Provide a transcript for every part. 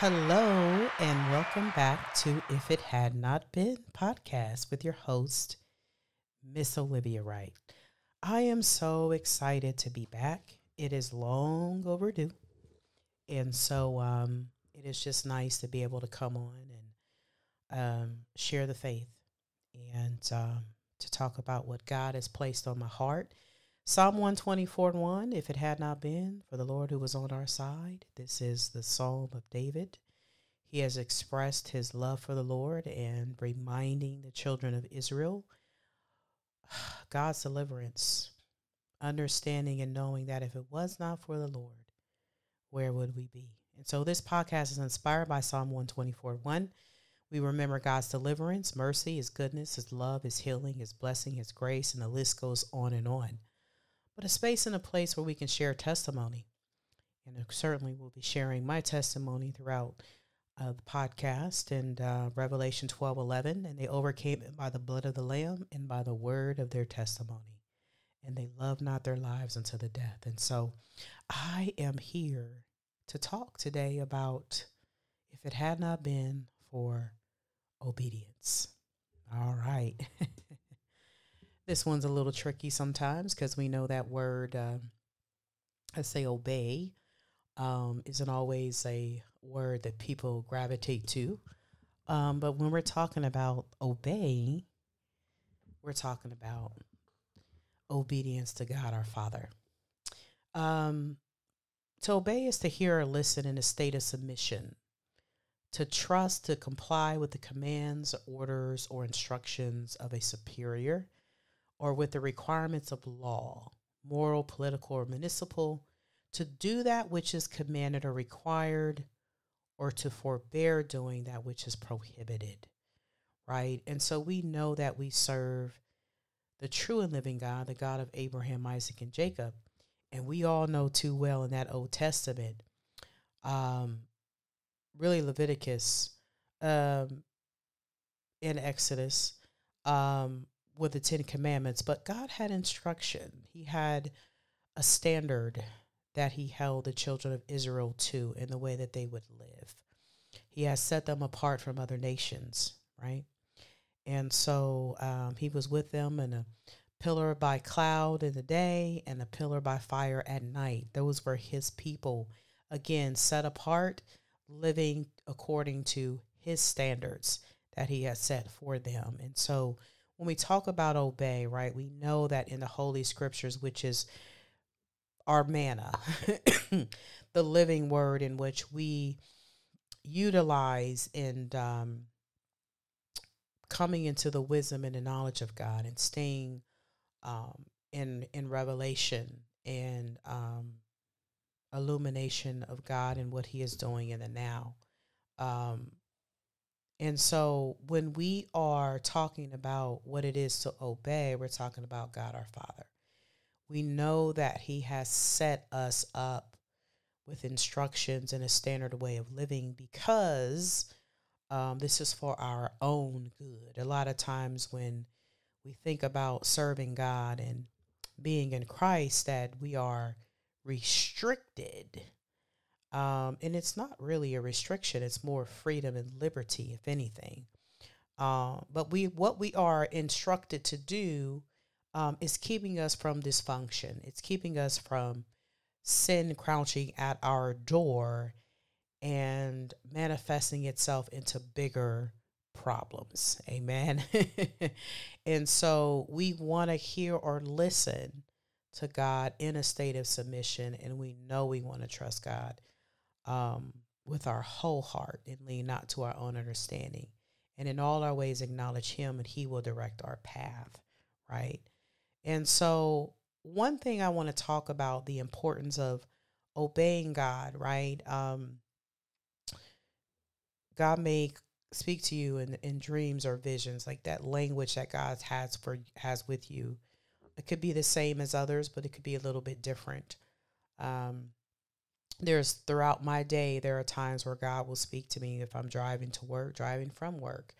Hello, and welcome back to If It Had Not Been podcast with your host, Miss Olivia Wright. I am so excited to be back. It is long overdue. And so um, it is just nice to be able to come on and um, share the faith and um, to talk about what God has placed on my heart. Psalm 124 and 1 If it had not been for the Lord who was on our side, this is the Psalm of David. He has expressed his love for the Lord and reminding the children of Israel God's deliverance, understanding and knowing that if it was not for the Lord, where would we be? And so this podcast is inspired by Psalm 124 1. We remember God's deliverance, mercy, His goodness, His love, His healing, His blessing, His grace, and the list goes on and on. But a space and a place where we can share testimony. And certainly we'll be sharing my testimony throughout uh, the podcast and uh, Revelation 12 11. And they overcame it by the blood of the Lamb and by the word of their testimony. And they loved not their lives unto the death. And so I am here to talk today about if it had not been for obedience. All right. this one's a little tricky sometimes because we know that word, uh, I say obey, um, isn't always a word that people gravitate to. Um, but when we're talking about obey, we're talking about obedience to God our Father. Um, to obey is to hear or listen in a state of submission, to trust, to comply with the commands, orders, or instructions of a superior, or with the requirements of law, moral, political, or municipal, to do that which is commanded or required, or to forbear doing that which is prohibited, right? And so we know that we serve the true and living God, the God of Abraham, Isaac, and Jacob. And we all know too well in that Old Testament, um, really Leviticus, um, in Exodus, um, with the Ten Commandments, but God had instruction. He had a standard that He held the children of Israel to in the way that they would live. He has set them apart from other nations, right? And so um, He was with them in a pillar by cloud in the day and a pillar by fire at night. Those were His people, again, set apart, living according to His standards that He has set for them. And so, when we talk about obey, right, we know that in the Holy Scriptures, which is our manna, the living word in which we utilize in um, coming into the wisdom and the knowledge of God and staying um, in in revelation and um, illumination of God and what He is doing in the now. Um, and so when we are talking about what it is to obey, we're talking about God our Father. We know that He has set us up with instructions and a standard way of living because um, this is for our own good. A lot of times when we think about serving God and being in Christ, that we are restricted um, and it's not really a restriction; it's more freedom and liberty, if anything. Uh, but we, what we are instructed to do, um, is keeping us from dysfunction. It's keeping us from sin crouching at our door and manifesting itself into bigger problems. Amen. and so we want to hear or listen to God in a state of submission, and we know we want to trust God um, with our whole heart and lean not to our own understanding. And in all our ways, acknowledge Him, and He will direct our path, right? And so, one thing I want to talk about the importance of obeying God, right? Um, God may speak to you in, in dreams or visions, like that language that God has for has with you. It could be the same as others, but it could be a little bit different. Um, there's throughout my day, there are times where God will speak to me if I'm driving to work, driving from work.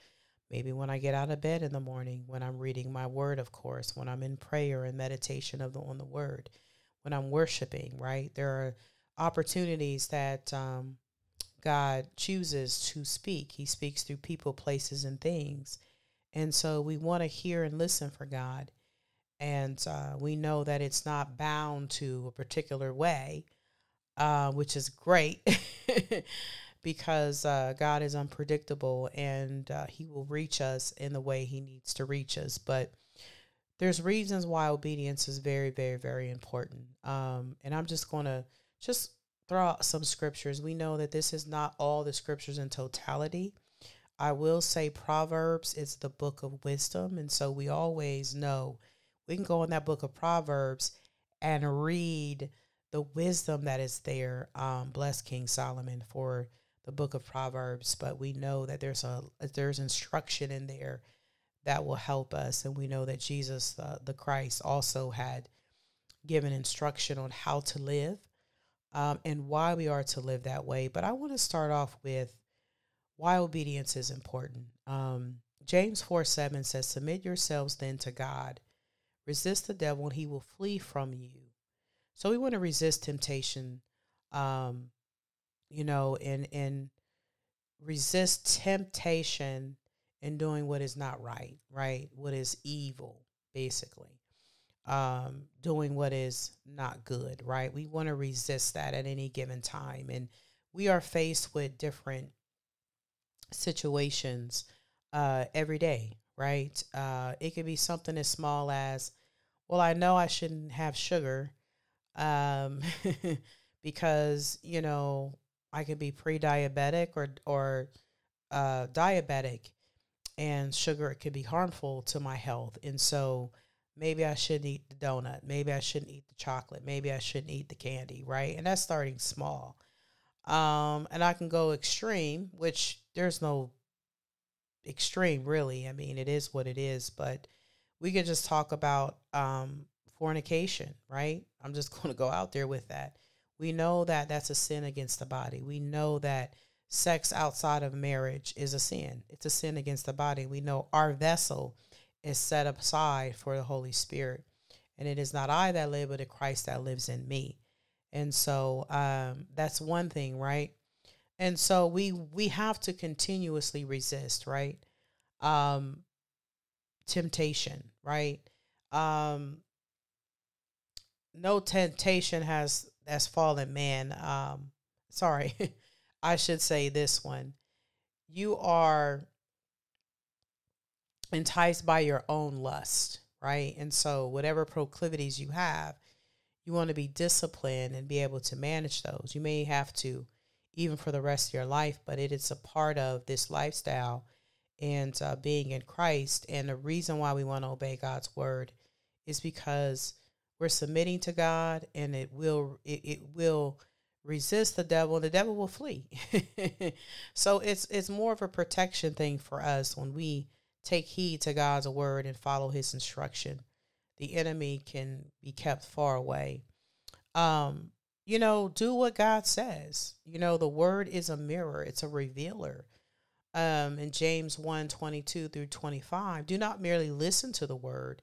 Maybe when I get out of bed in the morning, when I'm reading my word, of course, when I'm in prayer and meditation of the, on the word, when I'm worshiping, right? There are opportunities that um, God chooses to speak. He speaks through people, places, and things. And so we want to hear and listen for God. And uh, we know that it's not bound to a particular way, uh, which is great because uh, God is unpredictable and uh, He will reach us in the way He needs to reach us. But there's reasons why obedience is very, very, very important. Um, and I'm just going to just throw out some scriptures. We know that this is not all the scriptures in totality. I will say Proverbs is the book of wisdom. And so we always know we can go in that book of Proverbs and read the wisdom that is there. Um, bless King Solomon for the book of Proverbs, but we know that there's a there's instruction in there that will help us, and we know that Jesus, uh, the Christ, also had given instruction on how to live um, and why we are to live that way. But I want to start off with why obedience is important. Um, James 4 7 says, Submit yourselves then to God, resist the devil, and he will flee from you. So we want to resist temptation, um, you know, and, and resist temptation in doing what is not right, right? What is evil, basically um, doing what is not good, right? We want to resist that at any given time. And we are faced with different situations uh, every day, right? Uh, it could be something as small as, well, I know I shouldn't have sugar um, because, you know, I could be pre diabetic or, or uh, diabetic, and sugar could be harmful to my health. And so, maybe I shouldn't eat the donut. Maybe I shouldn't eat the chocolate. Maybe I shouldn't eat the candy, right? And that's starting small. Um, and I can go extreme, which there's no extreme really. I mean, it is what it is, but we could just talk about um, fornication, right? I'm just going to go out there with that. We know that that's a sin against the body. We know that sex outside of marriage is a sin. It's a sin against the body. We know our vessel is set aside for the Holy Spirit. And it is not I that live, but Christ that lives in me. And so um, that's one thing, right? And so we we have to continuously resist, right? Um, temptation, right? Um, no temptation has has fallen man. Um, sorry, I should say this one. You are enticed by your own lust, right? And so, whatever proclivities you have, you want to be disciplined and be able to manage those. You may have to, even for the rest of your life, but it is a part of this lifestyle and uh, being in Christ. And the reason why we want to obey God's word is because we're submitting to God, and it will it, it will resist the devil, and the devil will flee. so it's it's more of a protection thing for us when we take heed to God's word and follow his instruction, the enemy can be kept far away. Um, you know, do what God says. You know, the word is a mirror, it's a revealer. Um, in James 1 22 through 25, do not merely listen to the word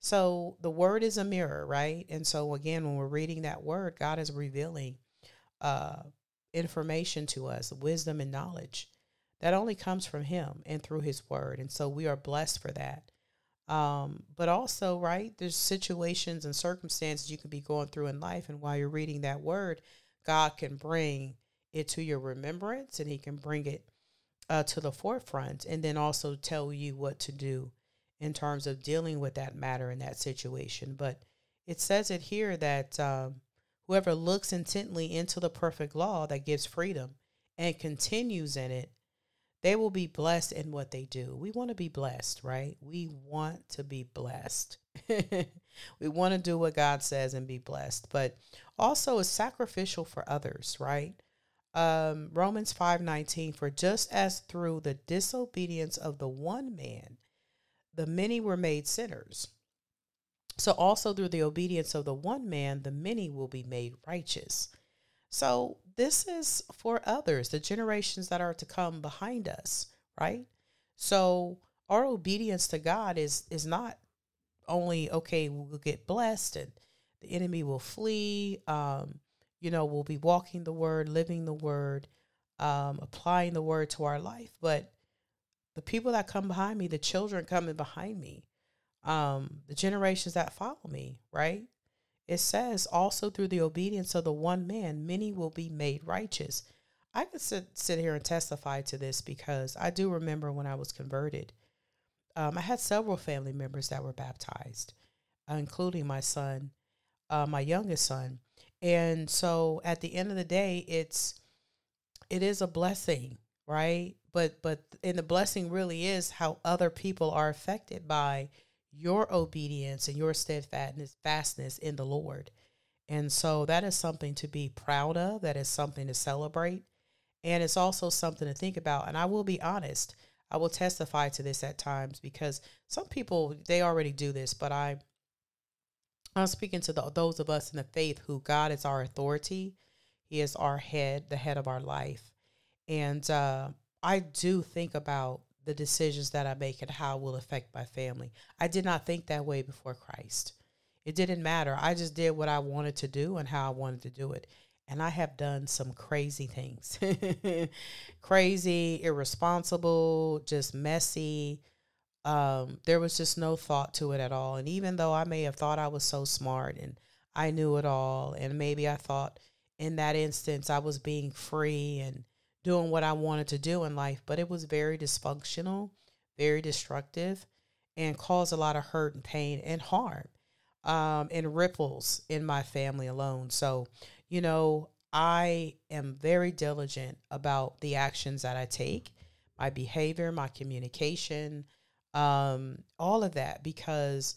So the word is a mirror, right? And so again, when we're reading that word, God is revealing uh, information to us, wisdom and knowledge that only comes from Him and through His word. And so we are blessed for that. Um, but also, right, there's situations and circumstances you can be going through in life. And while you're reading that word, God can bring it to your remembrance and He can bring it uh, to the forefront and then also tell you what to do in terms of dealing with that matter in that situation. But it says it here that um, whoever looks intently into the perfect law that gives freedom and continues in it, they will be blessed in what they do. We want to be blessed, right? We want to be blessed. we want to do what God says and be blessed, but also is sacrificial for others, right? Um, Romans 5:19 for just as through the disobedience of the one man the many were made sinners. So also through the obedience of the one man, the many will be made righteous. So this is for others, the generations that are to come behind us, right? So our obedience to God is is not only okay, we'll get blessed and the enemy will flee. Um, you know, we'll be walking the word, living the word, um, applying the word to our life. But the people that come behind me, the children coming behind me, um, the generations that follow me, right? It says also through the obedience of the one man, many will be made righteous. I could sit, sit here and testify to this because I do remember when I was converted, um, I had several family members that were baptized, uh, including my son, uh, my youngest son. And so at the end of the day, it's it is a blessing, right? But but and the blessing really is how other people are affected by your obedience and your steadfastness fastness in the Lord. And so that is something to be proud of. That is something to celebrate. And it's also something to think about. And I will be honest, I will testify to this at times because some people, they already do this, but I, I'm speaking to the, those of us in the faith who God is our authority. He is our head, the head of our life. And uh, I do think about the decisions that I make and how it will affect my family. I did not think that way before Christ. It didn't matter. I just did what I wanted to do and how I wanted to do it. And I have done some crazy things crazy, irresponsible, just messy. Um, there was just no thought to it at all. And even though I may have thought I was so smart and I knew it all, and maybe I thought in that instance I was being free and doing what I wanted to do in life, but it was very dysfunctional, very destructive, and caused a lot of hurt and pain and harm um, and ripples in my family alone. So, you know, I am very diligent about the actions that I take, my behavior, my communication, um, all of that, because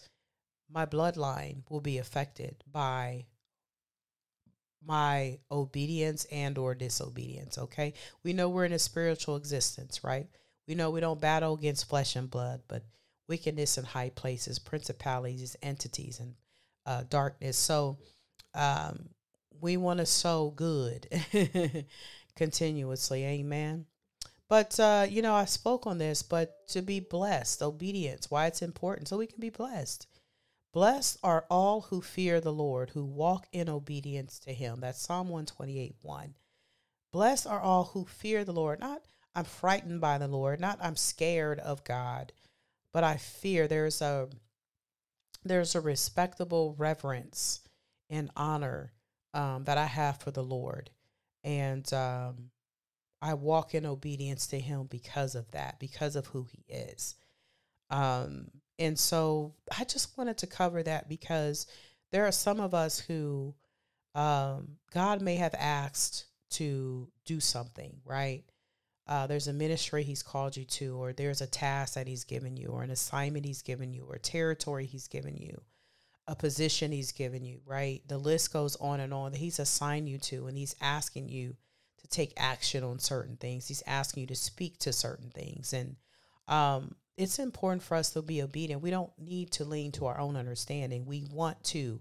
my bloodline will be affected by my obedience and or disobedience okay? We know we're in a spiritual existence right? We know we don't battle against flesh and blood but wickedness in high places principalities entities and uh, darkness. So um, we want to sow good continuously amen? But uh, you know i spoke on this but to be blessed obedience why it's important so we can be blessed Blessed are all who fear the Lord, who walk in obedience to him. That's Psalm 128 1. Blessed are all who fear the Lord. Not I'm frightened by the Lord, not I'm scared of God, but I fear there's a there's a respectable reverence and honor um, that I have for the Lord. And um, I walk in obedience to him because of that, because of who he is. Um, and so I just wanted to cover that because there are some of us who um, God may have asked to do something, right? Uh, there's a ministry he's called you to, or there's a task that he's given you, or an assignment he's given you, or territory he's given you, a position he's given you, right? The list goes on and on that he's assigned you to, and he's asking you to take action on certain things. He's asking you to speak to certain things. And um, it's important for us to be obedient. We don't need to lean to our own understanding. We want to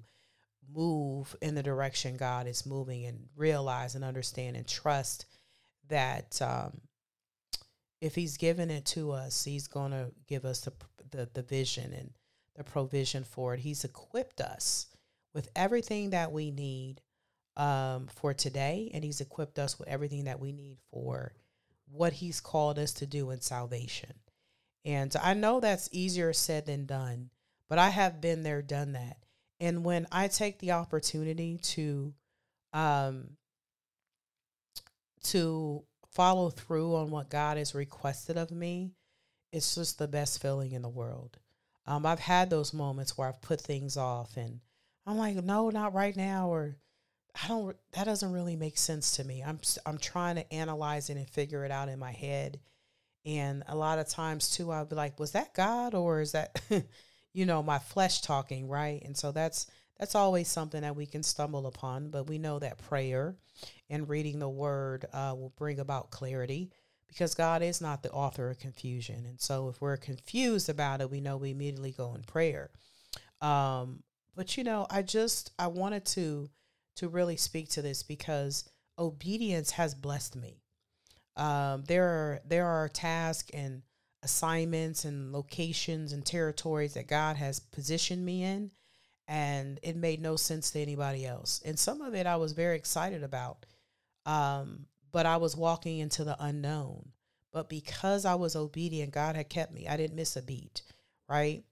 move in the direction God is moving and realize and understand and trust that um, if He's given it to us, He's going to give us the, the, the vision and the provision for it. He's equipped us with everything that we need um, for today, and He's equipped us with everything that we need for what He's called us to do in salvation. And I know that's easier said than done, but I have been there, done that. And when I take the opportunity to um to follow through on what God has requested of me, it's just the best feeling in the world. Um, I've had those moments where I've put things off and I'm like, no, not right now, or I don't. That doesn't really make sense to me. I'm I'm trying to analyze it and figure it out in my head, and a lot of times too, I'll be like, was that God or is that, you know, my flesh talking, right? And so that's that's always something that we can stumble upon. But we know that prayer and reading the word uh, will bring about clarity because God is not the author of confusion. And so if we're confused about it, we know we immediately go in prayer. Um, but you know, I just I wanted to to really speak to this because obedience has blessed me. Um, there are there are tasks and assignments and locations and territories that God has positioned me in, and it made no sense to anybody else. And some of it I was very excited about, um, but I was walking into the unknown. But because I was obedient, God had kept me. I didn't miss a beat, right?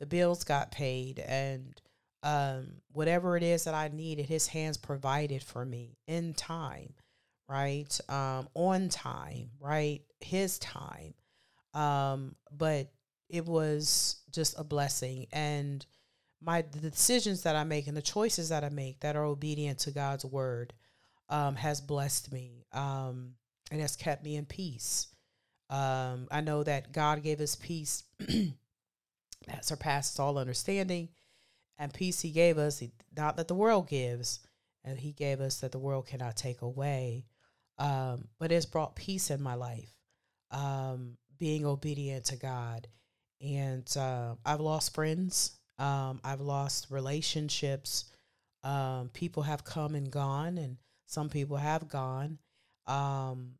The bills got paid, and um, whatever it is that I needed, His hands provided for me in time, right? Um, on time, right? His time. Um, but it was just a blessing. And my the decisions that I make and the choices that I make that are obedient to God's word um, has blessed me um, and has kept me in peace. Um, I know that God gave us peace that surpasses all understanding, and peace He gave us, not that the world gives, and He gave us that the world cannot take away. Um, but it's brought peace in my life, um, being obedient to God. And uh, I've lost friends, um, I've lost relationships. Um, people have come and gone, and some people have gone. Um,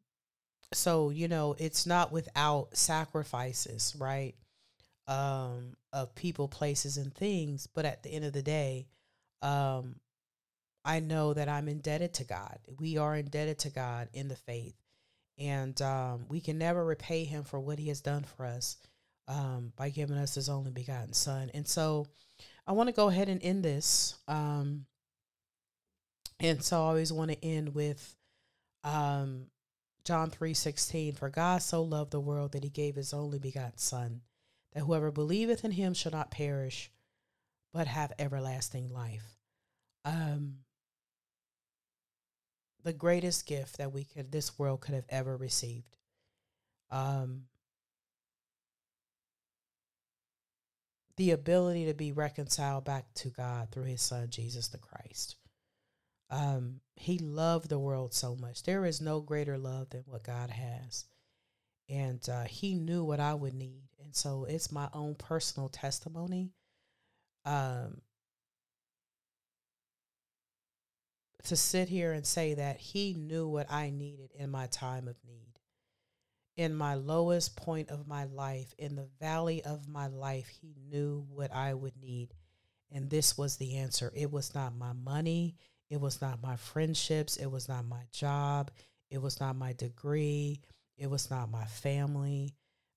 so, you know, it's not without sacrifices, right? Um, of people, places, and things. But at the end of the day, um, I know that I'm indebted to God. We are indebted to God in the faith. And um, we can never repay him for what he has done for us um, by giving us his only begotten son. And so I want to go ahead and end this. Um, and so I always want to end with um, John 3 16. For God so loved the world that he gave his only begotten son, that whoever believeth in him shall not perish, but have everlasting life. The greatest gift that we could, this world could have ever received. Um, the ability to be reconciled back to God through his son, Jesus the Christ. Um, he loved the world so much. There is no greater love than what God has. And uh, he knew what I would need. And so it's my own personal testimony. Um, to sit here and say that he knew what I needed in my time of need in my lowest point of my life, in the valley of my life, he knew what I would need. And this was the answer. It was not my money. It was not my friendships. It was not my job. It was not my degree. It was not my family.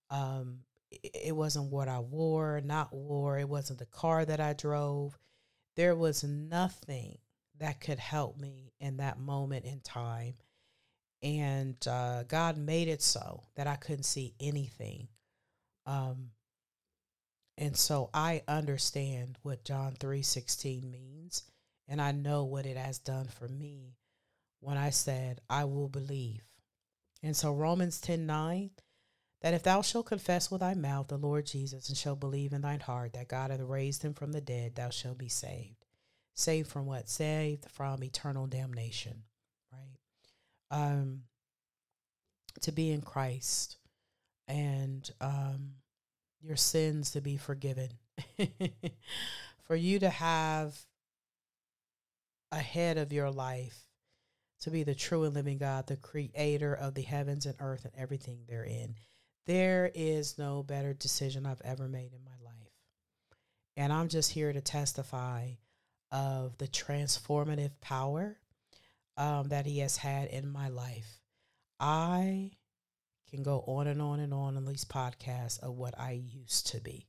Um, it, it wasn't what I wore, not wore. It wasn't the car that I drove. There was nothing that could help me in that moment in time and uh, God made it so that I couldn't see anything. Um, and so I understand what John 3:16 means and I know what it has done for me when I said I will believe. And so Romans 10:9 that if thou shalt confess with thy mouth the Lord Jesus and shalt believe in thine heart that God hath raised him from the dead thou shalt be saved. Saved from what? Saved from eternal damnation right? um, to be in Christ and um, your sins to be forgiven. For you to have ahead of your life to be the true and living God, the creator of the heavens and earth and everything therein. There is no better decision I've ever made in my life. And I'm just here to testify of the transformative power um, that He has had in my life. I can go on and on and on in these podcasts of what I used to be,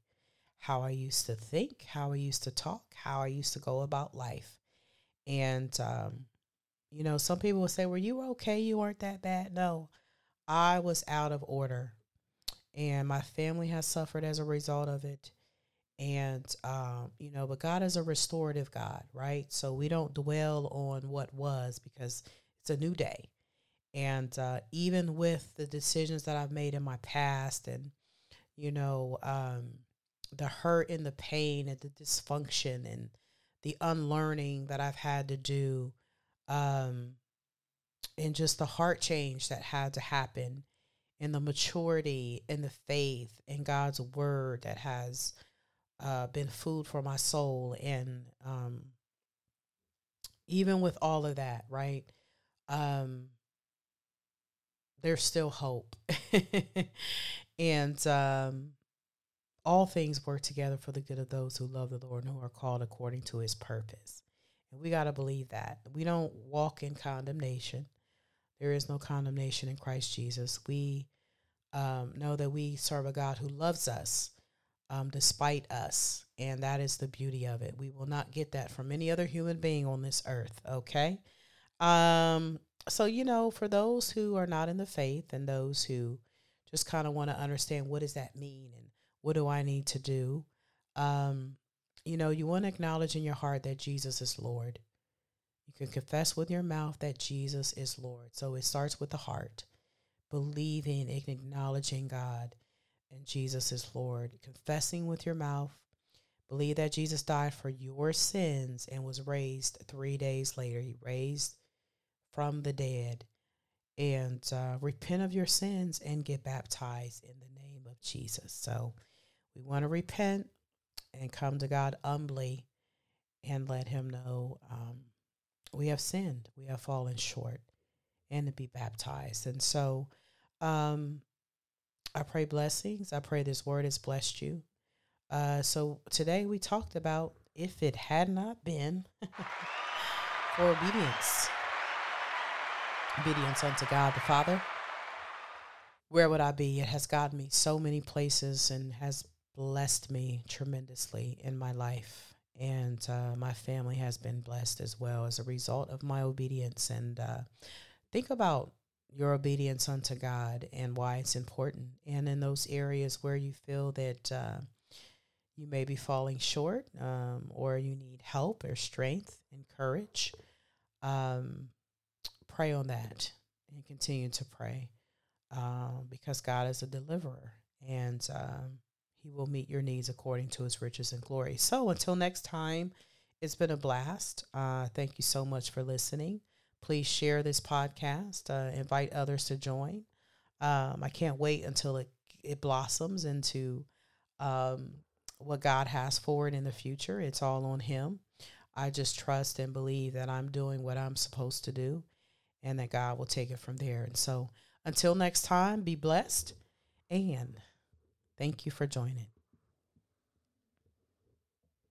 how I used to think, how I used to talk, how I used to go about life. And, um, you know, some people will say, Were you okay? You weren't that bad. No, I was out of order. And my family has suffered as a result of it and um, you know but god is a restorative god right? So we don't dwell on what was because it's a new day. And uh, even with the decisions that i've made in my past and you know um, the hurt and the pain and the dysfunction and the unlearning that i've had to do um, and just the heart change that had to happen and the maturity and the faith in God's word that has uh, been food for my soul. And um, even with all of that, right? Um, there's still hope. and um, all things work together for the good of those who love the Lord and who are called according to his purpose. And we got to believe that. We don't walk in condemnation. There is no condemnation in Christ Jesus. We um, know that we serve a God who loves us um, despite us. And that is the beauty of it. We will not get that from any other human being on this earth. Okay. Um, so, you know, for those who are not in the faith and those who just kind of want to understand what does that mean and what do I need to do? Um, you know, you want to acknowledge in your heart that Jesus is Lord. You can confess with your mouth that Jesus is Lord. So it starts with the heart, believing and acknowledging God and Jesus is Lord, confessing with your mouth, believe that Jesus died for your sins and was raised three days later. He raised from the dead and uh, repent of your sins and get baptized in the name of Jesus. So we want to repent and come to God humbly and let Him know um, we have sinned, we have fallen short, and to be baptized. And so um, I pray blessings. I pray this word has blessed you. Uh, so today we talked about if it had not been for obedience obedience unto God the Father, where would I be? It has gotten me so many places and has blessed me tremendously in my life. And uh, my family has been blessed as well as a result of my obedience. And uh, think about your obedience unto God and why it's important. And in those areas where you feel that uh, you may be falling short um, or you need help or strength and courage, um, pray on that and continue to pray um, because God is a deliverer and um, He will meet your needs according to His riches and glory. So until next time, it's been a blast. Uh, thank you so much for listening. Please share this podcast, uh, invite others to join. Um, I can't wait until it, it blossoms into um, what God has for it in the future. It's all on Him. I just trust and believe that I'm doing what I'm supposed to do and that God will take it from there. And so until next time, be blessed and thank you for joining.